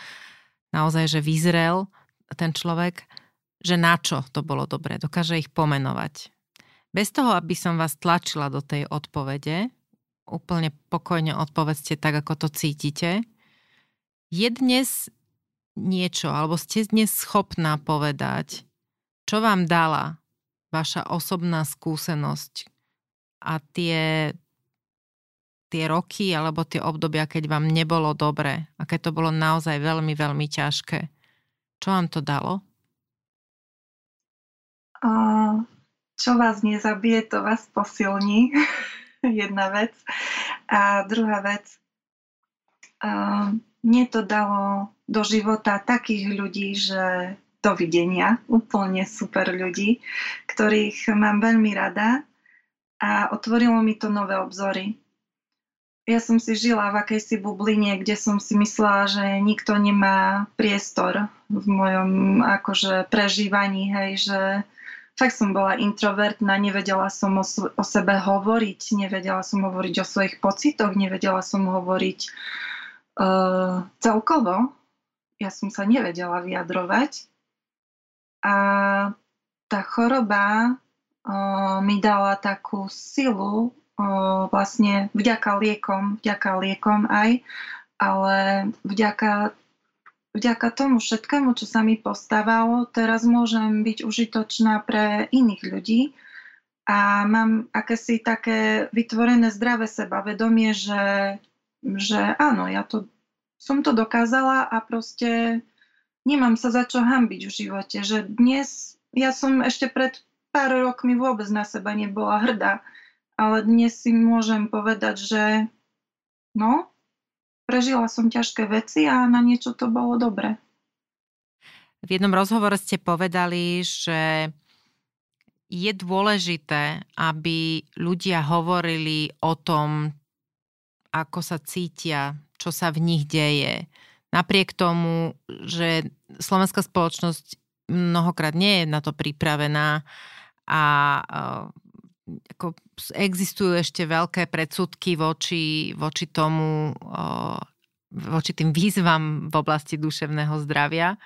naozaj, že vyzrel ten človek, že na čo to bolo dobré. Dokáže ich pomenovať. Bez toho, aby som vás tlačila do tej odpovede, úplne pokojne odpovedzte tak, ako to cítite. Je dnes niečo, alebo ste dnes schopná povedať, čo vám dala vaša osobná skúsenosť a tie, tie roky alebo tie obdobia, keď vám nebolo dobre a keď to bolo naozaj veľmi, veľmi ťažké. Čo vám to dalo? Uh, čo vás nezabije, to vás posilní. Jedna vec. A druhá vec, uh, mne to dalo do života takých ľudí, že dovidenia, úplne super ľudí, ktorých mám veľmi rada a otvorilo mi to nové obzory. Ja som si žila v akejsi bubline, kde som si myslela, že nikto nemá priestor v mojom akože prežívaní, hej, že fakt som bola introvertná, nevedela som o, o sebe hovoriť, nevedela som hovoriť o svojich pocitoch, nevedela som hovoriť uh, celkovo. Ja som sa nevedela vyjadrovať. A tá choroba mi dala takú silu, vlastne vďaka liekom, vďaka liekom aj, ale vďaka, vďaka tomu všetkému, čo sa mi postávalo, teraz môžem byť užitočná pre iných ľudí. A mám akési také vytvorené zdravé sebavedomie, že, že áno, ja to, som to dokázala a proste nemám sa za čo hambiť v živote, že dnes, ja som ešte pred pár rokmi vôbec na seba nebola hrdá, ale dnes si môžem povedať, že no, prežila som ťažké veci a na niečo to bolo dobre. V jednom rozhovore ste povedali, že je dôležité, aby ľudia hovorili o tom, ako sa cítia, čo sa v nich deje, napriek tomu, že slovenská spoločnosť mnohokrát nie je na to pripravená a uh, ako existujú ešte veľké predsudky voči, voči tomu, uh, voči tým výzvam v oblasti duševného zdravia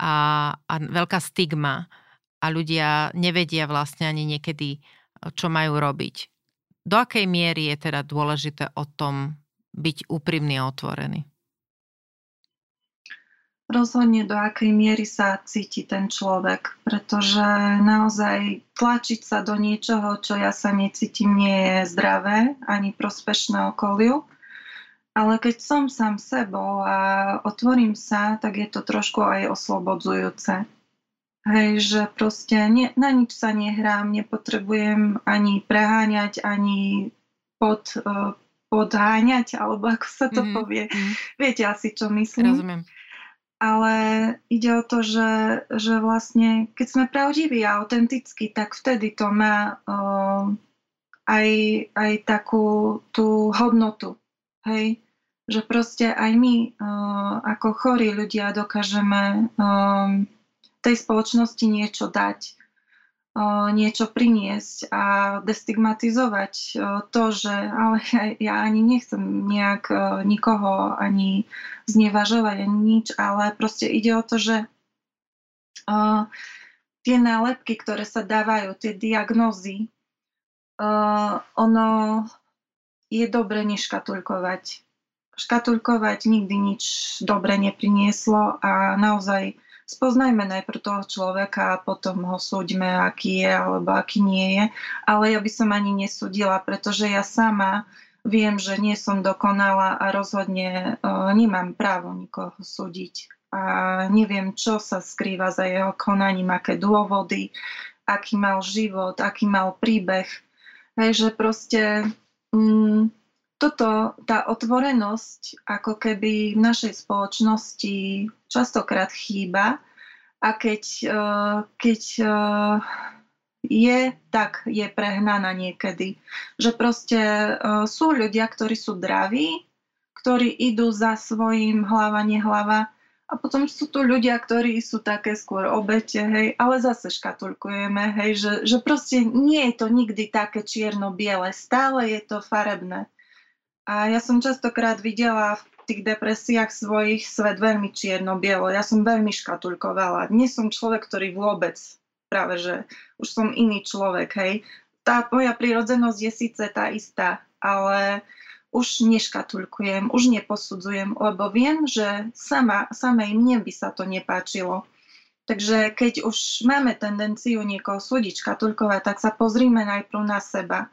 a, a veľká stigma a ľudia nevedia vlastne ani niekedy, čo majú robiť. Do akej miery je teda dôležité o tom byť úprimný a otvorený? Rozhodne do akej miery sa cíti ten človek, pretože naozaj tlačiť sa do niečoho, čo ja sa necítim, nie je zdravé ani prospešné okoliu. Ale keď som sám sebou a otvorím sa, tak je to trošku aj oslobodzujúce. Hej, že proste nie, na nič sa nehrám, nepotrebujem ani preháňať, ani pod, uh, podháňať, alebo ako sa to mm-hmm. povie. Mm-hmm. Viete asi, čo myslím. Rozumiem ale ide o to, že, že vlastne keď sme pravdiví a autentickí, tak vtedy to má uh, aj, aj takú tú hodnotu. Hej? Že proste aj my uh, ako chorí ľudia dokážeme um, tej spoločnosti niečo dať niečo priniesť a destigmatizovať to, že ale ja, ani nechcem nejak nikoho ani znevažovať ani nič, ale proste ide o to, že tie nálepky, ktoré sa dávajú, tie diagnózy, ono je dobre neškatulkovať. Škatulkovať nikdy nič dobre neprinieslo a naozaj spoznajme najprv toho človeka a potom ho súďme, aký je alebo aký nie je. Ale ja by som ani nesúdila, pretože ja sama viem, že nie som dokonalá a rozhodne uh, nemám právo nikoho súdiť. A neviem, čo sa skrýva za jeho konaním, aké dôvody, aký mal život, aký mal príbeh. Takže proste mm, toto, tá otvorenosť ako keby v našej spoločnosti častokrát chýba a keď, eh, keď eh, je, tak je prehnaná niekedy. Že proste eh, sú ľudia, ktorí sú draví, ktorí idú za svojím hlava, nehlava a potom sú tu ľudia, ktorí sú také skôr obete, hej, ale zase škatulkujeme, hej, že, že proste nie je to nikdy také čierno-biele, stále je to farebné. A ja som častokrát videla v tých depresiách svojich svet veľmi čierno-bielo. Ja som veľmi škatulkovala. Dnes som človek, ktorý vôbec práve, že už som iný človek, hej. Tá moja prirodzenosť je síce tá istá, ale už neškatulkujem, už neposudzujem, lebo viem, že sama, samej mne by sa to nepáčilo. Takže keď už máme tendenciu niekoho súdiť, škatulkovať, tak sa pozrime najprv na seba.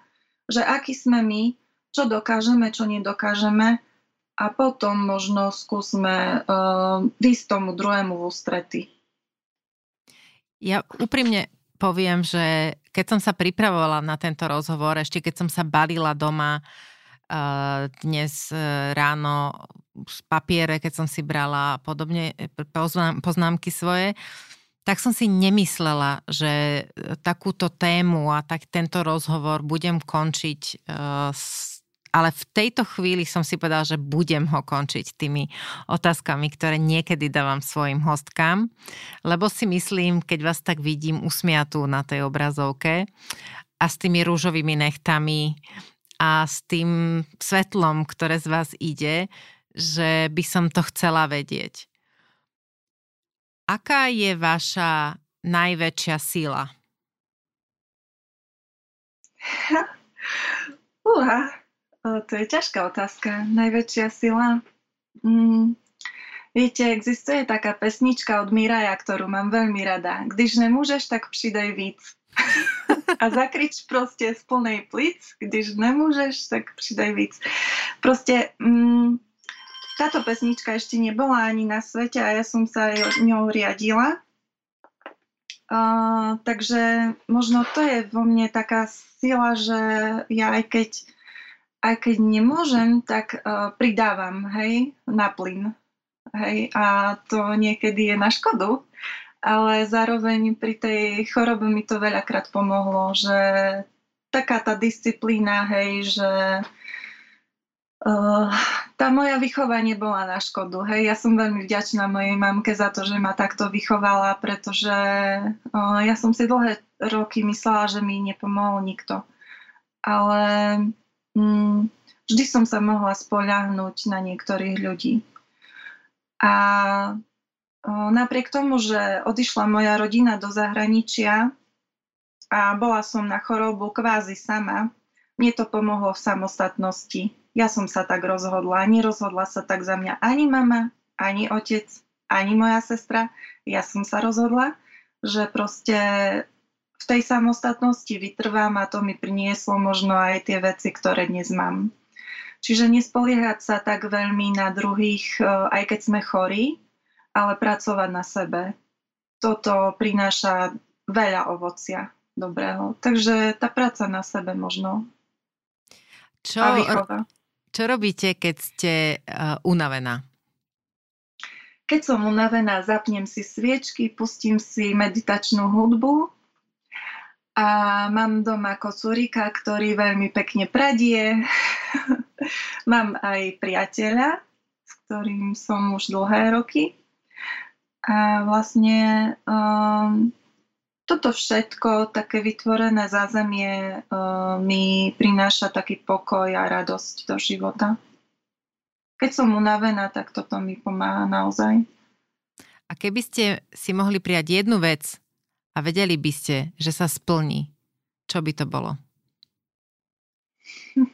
Že aký sme my, čo dokážeme, čo nedokážeme a potom možno skúsme uh, ísť tomu druhému v ústrety. Ja úprimne poviem, že keď som sa pripravovala na tento rozhovor, ešte keď som sa balila doma uh, dnes uh, ráno z papiere, keď som si brala podobne e, poznámky svoje, tak som si nemyslela, že takúto tému a tak tento rozhovor budem končiť uh, s ale v tejto chvíli som si povedala, že budem ho končiť tými otázkami, ktoré niekedy dávam svojim hostkám, lebo si myslím, keď vás tak vidím usmiatú na tej obrazovke a s tými rúžovými nechtami a s tým svetlom, ktoré z vás ide, že by som to chcela vedieť. Aká je vaša najväčšia sila? Uha, to je ťažká otázka. Najväčšia sila? Mm, viete, existuje taká pesnička od Miraja, ktorú mám veľmi rada. Když nemôžeš, tak přidej víc. A zakrič proste z plnej plic, když nemôžeš, tak přidej víc. Proste mm, táto pesnička ešte nebola ani na svete a ja som sa ňou riadila. Uh, takže možno to je vo mne taká sila, že ja aj keď aj keď nemôžem, tak uh, pridávam, hej, na plyn. Hej, a to niekedy je na škodu, ale zároveň pri tej chorobe mi to veľakrát pomohlo, že taká tá disciplína, hej, že uh, tá moja vychova nebola na škodu. Hej, ja som veľmi vďačná mojej mamke za to, že ma takto vychovala, pretože uh, ja som si dlhé roky myslela, že mi nepomohol nikto. Ale vždy som sa mohla spoľahnúť na niektorých ľudí. A napriek tomu, že odišla moja rodina do zahraničia a bola som na chorobu kvázi sama, mne to pomohlo v samostatnosti. Ja som sa tak rozhodla. Nerozhodla sa tak za mňa ani mama, ani otec, ani moja sestra. Ja som sa rozhodla, že proste v tej samostatnosti vytrvám a to mi prinieslo možno aj tie veci, ktoré dnes mám. Čiže nespoliehať sa tak veľmi na druhých, e, aj keď sme chorí, ale pracovať na sebe. Toto prináša veľa ovocia dobrého. Takže tá práca na sebe možno. Čo, čo robíte, keď ste uh, unavená? Keď som unavená, zapnem si sviečky, pustím si meditačnú hudbu a mám doma kocúrika, ktorý veľmi pekne pradie. mám aj priateľa, s ktorým som už dlhé roky. A vlastne um, toto všetko, také vytvorené zázemie um, mi prináša taký pokoj a radosť do života. Keď som unavená, tak toto mi pomáha naozaj. A keby ste si mohli prijať jednu vec, a vedeli by ste, že sa splní, čo by to bolo?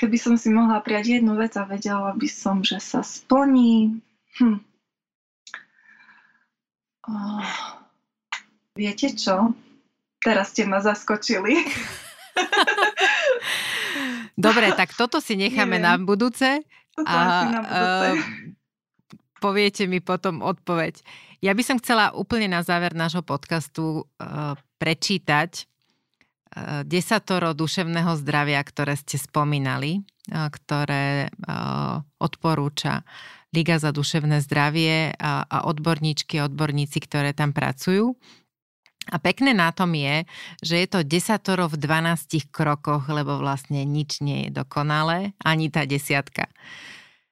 Keby som si mohla prijať jednu vec a vedela by som, že sa splní. Hm. Viete čo? Teraz ste ma zaskočili. Dobre, tak toto si necháme Neviem. na budúce. Toto a, na budúce. Uh, poviete mi potom odpoveď. Ja by som chcela úplne na záver nášho podcastu uh, prečítať uh, desatoro duševného zdravia, ktoré ste spomínali, uh, ktoré odporúča Liga za duševné zdravie a odborníčky a odborníci, ktoré tam pracujú. A pekné na tom je, že je to desatoro v 12 krokoch, lebo vlastne nič nie je dokonalé, ani tá desiatka.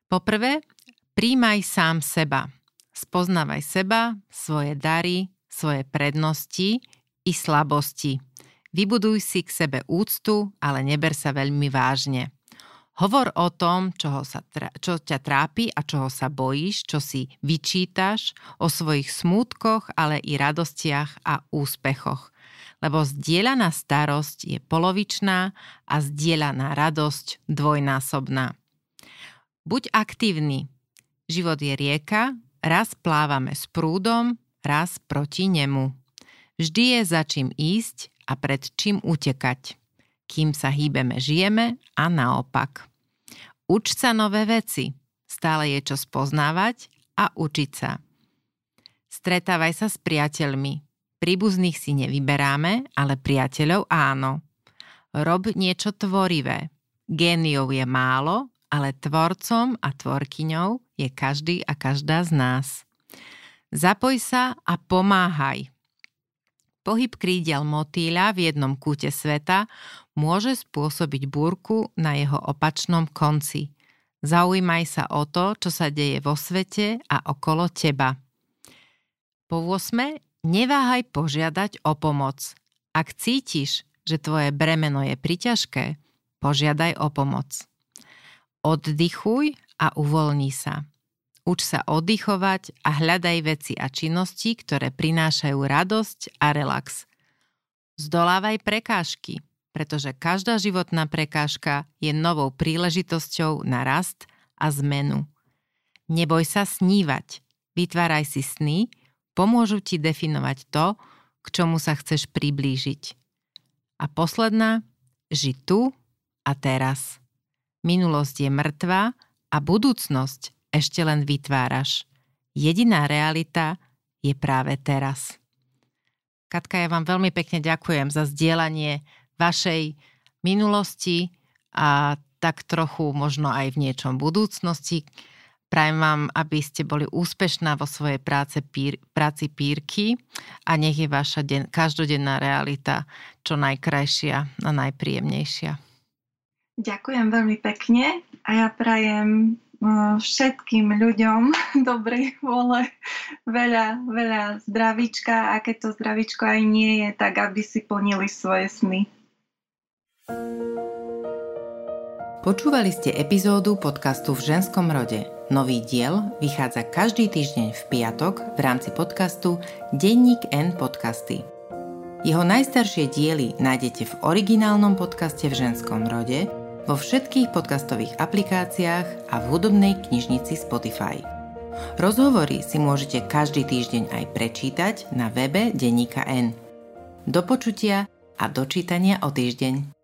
Poprvé, príjmaj sám seba. Spoznávaj seba, svoje dary, svoje prednosti i slabosti. Vybuduj si k sebe úctu, ale neber sa veľmi vážne. Hovor o tom, čoho sa, čo ťa trápi a čoho sa bojíš, čo si vyčítaš, o svojich smútkoch, ale i radostiach a úspechoch. Lebo zdieľaná starosť je polovičná a zdieľaná radosť dvojnásobná. Buď aktívny. Život je rieka, raz plávame s prúdom, raz proti nemu. Vždy je za čím ísť a pred čím utekať. Kým sa hýbeme, žijeme a naopak. Uč sa nové veci. Stále je čo spoznávať a učiť sa. Stretávaj sa s priateľmi. Príbuzných si nevyberáme, ale priateľov áno. Rob niečo tvorivé. Géniov je málo, ale tvorcom a tvorkyňou je každý a každá z nás. Zapoj sa a pomáhaj. Pohyb krídel motýľa v jednom kúte sveta môže spôsobiť búrku na jeho opačnom konci. Zaujímaj sa o to, čo sa deje vo svete a okolo teba. Po 8. Neváhaj požiadať o pomoc. Ak cítiš, že tvoje bremeno je priťažké, požiadaj o pomoc. Oddychuj a uvoľni sa. Uč sa oddychovať a hľadaj veci a činnosti, ktoré prinášajú radosť a relax. Zdolávaj prekážky, pretože každá životná prekážka je novou príležitosťou na rast a zmenu. Neboj sa snívať, vytváraj si sny, pomôžu ti definovať to, k čomu sa chceš priblížiť. A posledná, ži tu a teraz. Minulosť je mŕtva a budúcnosť ešte len vytváraš. Jediná realita je práve teraz. Katka, ja vám veľmi pekne ďakujem za zdieľanie vašej minulosti a tak trochu možno aj v niečom budúcnosti. Prajem vám, aby ste boli úspešná vo svojej práce, pír, práci pírky a nech je vaša den, každodenná realita čo najkrajšia a najpríjemnejšia. Ďakujem veľmi pekne a ja prajem všetkým ľuďom dobrej vôle, veľa, veľa zdravíčka a keď to zdravíčko aj nie je, tak aby si plnili svoje sny. Počúvali ste epizódu podcastu v ženskom rode. Nový diel vychádza každý týždeň v piatok v rámci podcastu Denník N podcasty. Jeho najstaršie diely nájdete v originálnom podcaste v ženskom rode – vo všetkých podcastových aplikáciách a v hudobnej knižnici Spotify. Rozhovory si môžete každý týždeň aj prečítať na webe Deníka N. Do počutia a dočítania o týždeň.